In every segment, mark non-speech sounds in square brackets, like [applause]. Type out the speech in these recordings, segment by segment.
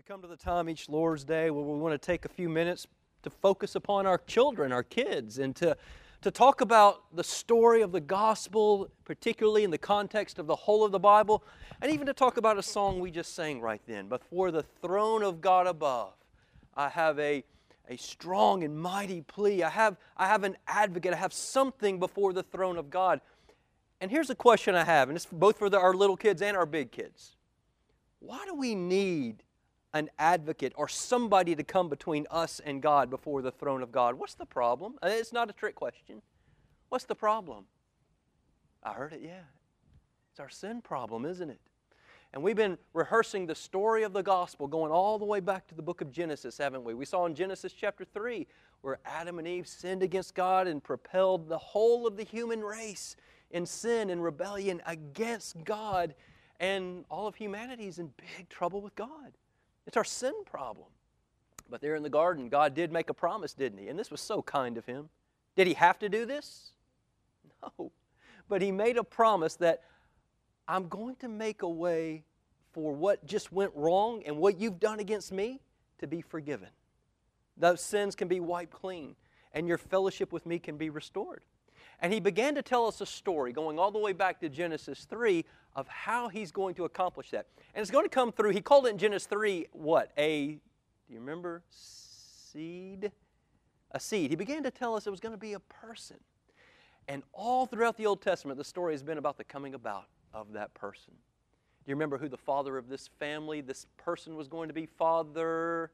We come to the time each Lord's Day where we want to take a few minutes to focus upon our children, our kids, and to, to talk about the story of the gospel, particularly in the context of the whole of the Bible, and even to talk about a song we just sang right then. Before the throne of God above, I have a, a strong and mighty plea. I have, I have an advocate. I have something before the throne of God. And here's a question I have, and it's both for the, our little kids and our big kids. Why do we need an advocate or somebody to come between us and God before the throne of God? What's the problem? Uh, it's not a trick question. What's the problem? I heard it, yeah. It's our sin problem, isn't it? And we've been rehearsing the story of the gospel going all the way back to the book of Genesis, haven't we? We saw in Genesis chapter 3 where Adam and Eve sinned against God and propelled the whole of the human race in sin and rebellion against God, and all of humanity is in big trouble with God. It's our sin problem. But there in the garden, God did make a promise, didn't He? And this was so kind of Him. Did He have to do this? [laughs] No. But He made a promise that I'm going to make a way for what just went wrong and what you've done against me to be forgiven. Those sins can be wiped clean, and your fellowship with me can be restored. And he began to tell us a story going all the way back to Genesis 3 of how he's going to accomplish that. And it's going to come through, he called it in Genesis 3 what? A, do you remember? Seed? A seed. He began to tell us it was going to be a person. And all throughout the Old Testament, the story has been about the coming about of that person. Do you remember who the father of this family, this person was going to be? Father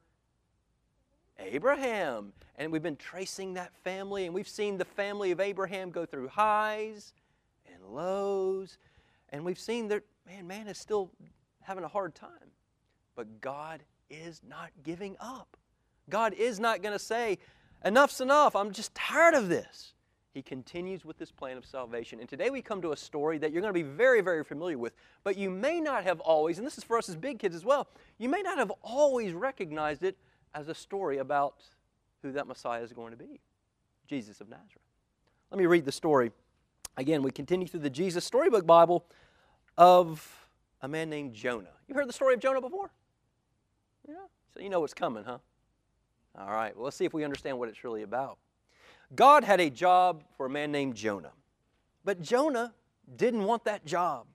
Abraham. And we've been tracing that family, and we've seen the family of Abraham go through highs and lows. And we've seen that, man, man is still having a hard time. But God is not giving up. God is not going to say, enough's enough, I'm just tired of this. He continues with this plan of salvation. And today we come to a story that you're going to be very, very familiar with, but you may not have always, and this is for us as big kids as well, you may not have always recognized it as a story about who that Messiah is going to be Jesus of Nazareth. Let me read the story. Again, we continue through the Jesus Storybook Bible of a man named Jonah. You heard the story of Jonah before? Yeah? So you know what's coming, huh? All right, well, let's see if we understand what it's really about. God had a job for a man named Jonah, but Jonah didn't want that job.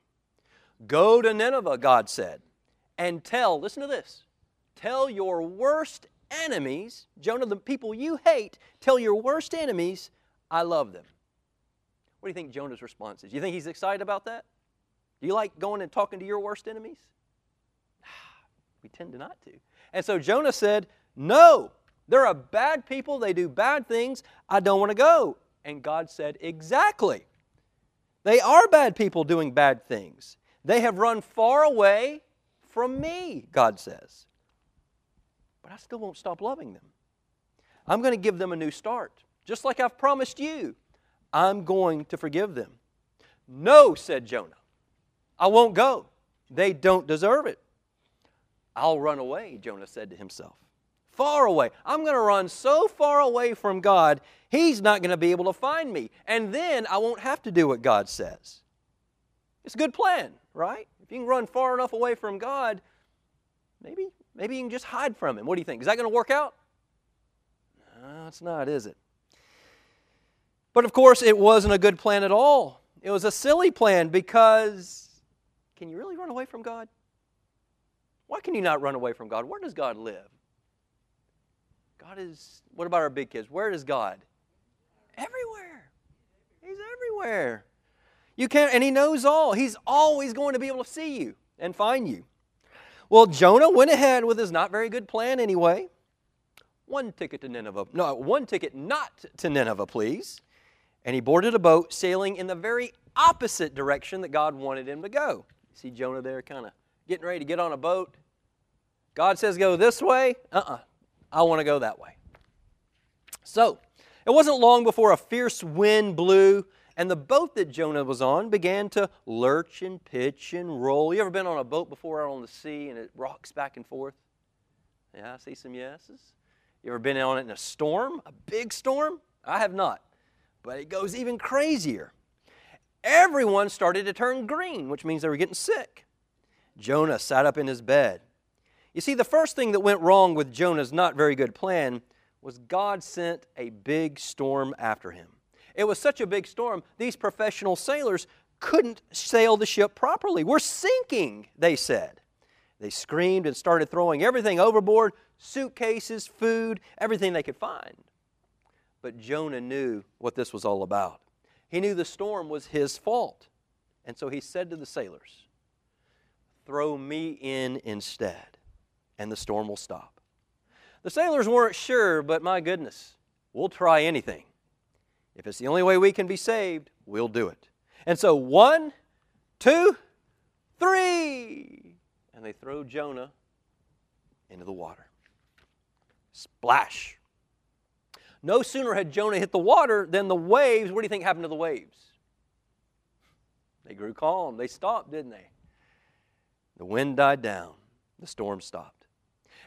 Go to Nineveh, God said, and tell, listen to this, tell your worst enemies, Jonah, the people you hate, tell your worst enemies, I love them. What do you think Jonah's response is? You think he's excited about that? Do you like going and talking to your worst enemies? [sighs] We tend to not to. And so Jonah said, No, they're a bad people. They do bad things. I don't want to go. And God said, Exactly. They are bad people doing bad things. They have run far away from me, God says but I still won't stop loving them. I'm going to give them a new start, just like I've promised you. I'm going to forgive them. No, said Jonah. I won't go. They don't deserve it. I'll run away, Jonah said to himself. Far away. I'm going to run so far away from God, he's not going to be able to find me. And then I won't have to do what God says. It's a good plan, right? If you can run far enough away from God, maybe Maybe you can just hide from him. What do you think? Is that going to work out? No, it's not, is it? But of course, it wasn't a good plan at all. It was a silly plan because can you really run away from God? Why can you not run away from God? Where does God live? God is, what about our big kids? Where is God? Everywhere. He's everywhere. You can't, and He knows all. He's always going to be able to see you and find you. Well, Jonah went ahead with his not very good plan anyway. One ticket to Nineveh. No, one ticket not to Nineveh, please. And he boarded a boat sailing in the very opposite direction that God wanted him to go. You see Jonah there kind of getting ready to get on a boat. God says go this way. Uh uh-uh. uh I want to go that way. So, it wasn't long before a fierce wind blew and the boat that Jonah was on began to lurch and pitch and roll. You ever been on a boat before out on the sea and it rocks back and forth? Yeah, I see some yeses. You ever been on it in a storm, a big storm? I have not. But it goes even crazier. Everyone started to turn green, which means they were getting sick. Jonah sat up in his bed. You see, the first thing that went wrong with Jonah's not very good plan was God sent a big storm after him. It was such a big storm, these professional sailors couldn't sail the ship properly. We're sinking, they said. They screamed and started throwing everything overboard suitcases, food, everything they could find. But Jonah knew what this was all about. He knew the storm was his fault. And so he said to the sailors, Throw me in instead, and the storm will stop. The sailors weren't sure, but my goodness, we'll try anything. If it's the only way we can be saved, we'll do it. And so, one, two, three. And they throw Jonah into the water. Splash. No sooner had Jonah hit the water than the waves, what do you think happened to the waves? They grew calm. They stopped, didn't they? The wind died down. The storm stopped.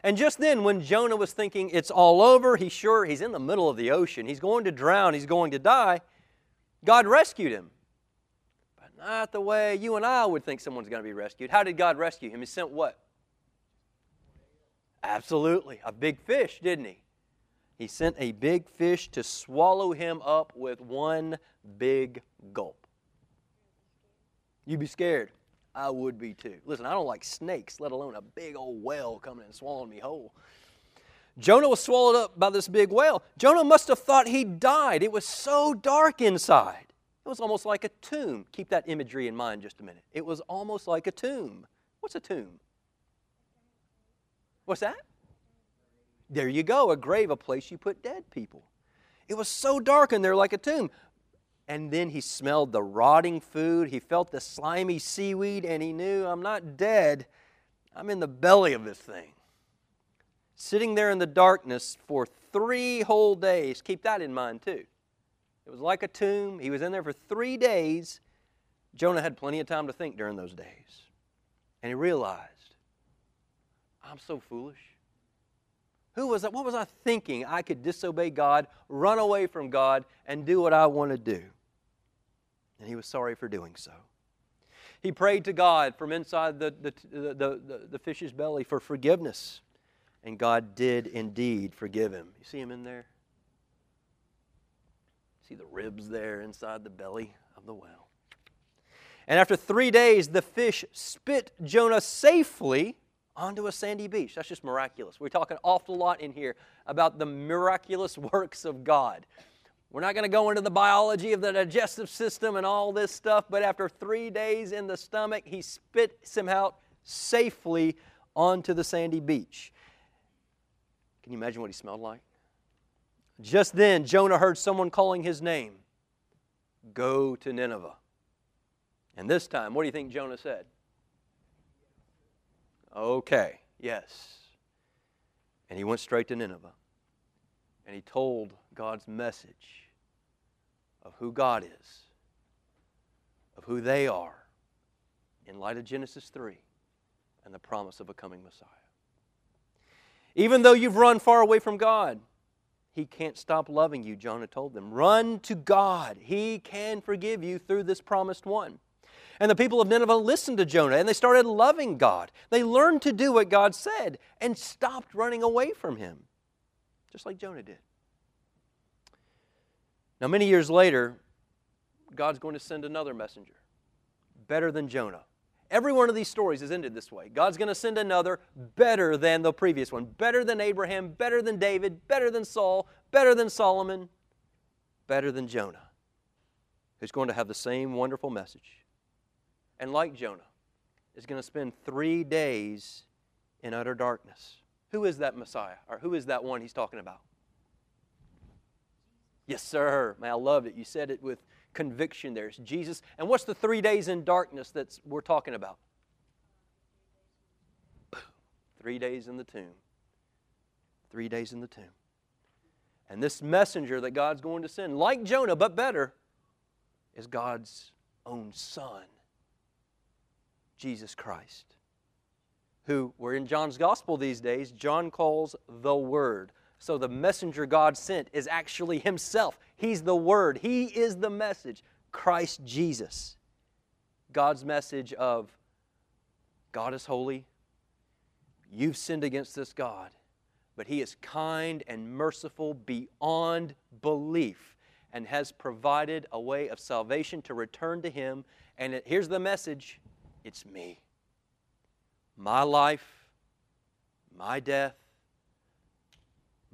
And just then, when Jonah was thinking it's all over, he's sure he's in the middle of the ocean, he's going to drown, he's going to die, God rescued him. But not the way you and I would think someone's going to be rescued. How did God rescue him? He sent what? Absolutely. A big fish, didn't he? He sent a big fish to swallow him up with one big gulp. You'd be scared. I would be too. Listen, I don't like snakes, let alone a big old whale coming and swallowing me whole. Jonah was swallowed up by this big whale. Jonah must have thought he died. It was so dark inside. It was almost like a tomb. Keep that imagery in mind just a minute. It was almost like a tomb. What's a tomb? What's that? There you go, a grave, a place you put dead people. It was so dark in there like a tomb. And then he smelled the rotting food. He felt the slimy seaweed, and he knew, I'm not dead. I'm in the belly of this thing. Sitting there in the darkness for three whole days. Keep that in mind, too. It was like a tomb. He was in there for three days. Jonah had plenty of time to think during those days. And he realized, I'm so foolish. Who was that? What was I thinking? I could disobey God, run away from God, and do what I want to do and he was sorry for doing so. He prayed to God from inside the, the, the, the, fish's belly for forgiveness, and God did indeed forgive him. You see him in there? See the ribs there inside the belly of the whale. And after three days, the fish spit Jonah safely onto a sandy beach. That's just miraculous. We're talking an awful lot in here about the miraculous [laughs] works of God. We're not going to go into the biology of the digestive system and all this stuff, but after three days in the stomach, he spits him out safely onto the sandy beach. Can you imagine what he smelled like? Just then, Jonah heard someone calling his name Go to Nineveh. And this time, what do you think Jonah said? Okay, yes. And he went straight to Nineveh. And he told God's message of who God is, of who they are, in light of Genesis 3 and the promise of a coming Messiah. Even though you've run far away from God, He can't stop loving you, Jonah told them. Run to God. He can forgive you through this promised one. And the people of Nineveh listened to Jonah and they started loving God. They learned to do what God said and stopped running away from Him, just like Jonah did. Now, many years later, God's going to send another messenger, better than Jonah. Every one of these stories is ended this way. God's going to send another better than the previous one, better than Abraham, better than David, better than Saul, better than Solomon, better than Jonah, who's going to have the same wonderful message. And like Jonah, is going to spend three days in utter darkness. Who is that Messiah? Or who is that one he's talking about? Yes, sir. Man, I loved it. You said it with conviction there. It's Jesus. And what's the three days in darkness that we're talking about? [clears throat] Three days in the tomb. Three days in the tomb. And this messenger that God's going to send, like Jonah, but better, is God's own Son, Jesus Christ, who we're in John's Gospel these days, John calls the Word. So the messenger God sent is actually Himself. He's the Word, He is the message. Christ Jesus. God's message of God is holy, You've sinned against this God, but He is kind and merciful beyond belief and has provided a way of salvation to return to Him. And it, here's the message it's me. My life, my death,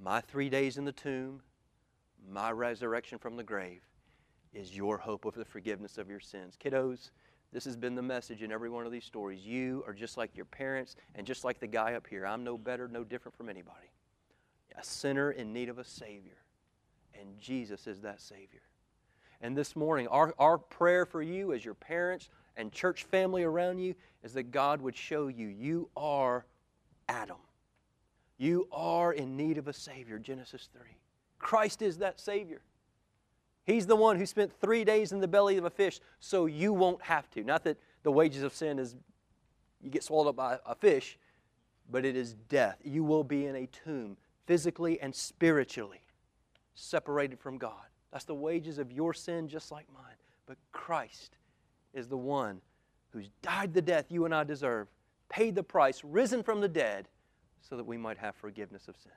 my three days in the tomb, my resurrection from the grave is your hope of the forgiveness of your sins. Kiddos, this has been the message in every one of these stories. You are just like your parents and just like the guy up here. I'm no better, no different from anybody. A sinner in need of a Savior. And Jesus is that Savior. And this morning, our, our prayer for you as your parents and church family around you is that God would show you you are Adam. You are in need of a Savior, Genesis 3. Christ is that Savior. He's the one who spent three days in the belly of a fish so you won't have to. Not that the wages of sin is you get swallowed up by a fish, but it is death. You will be in a tomb, physically and spiritually, separated from God. That's the wages of your sin, just like mine. But Christ is the one who's died the death you and I deserve, paid the price, risen from the dead, so that we might have forgiveness of sin.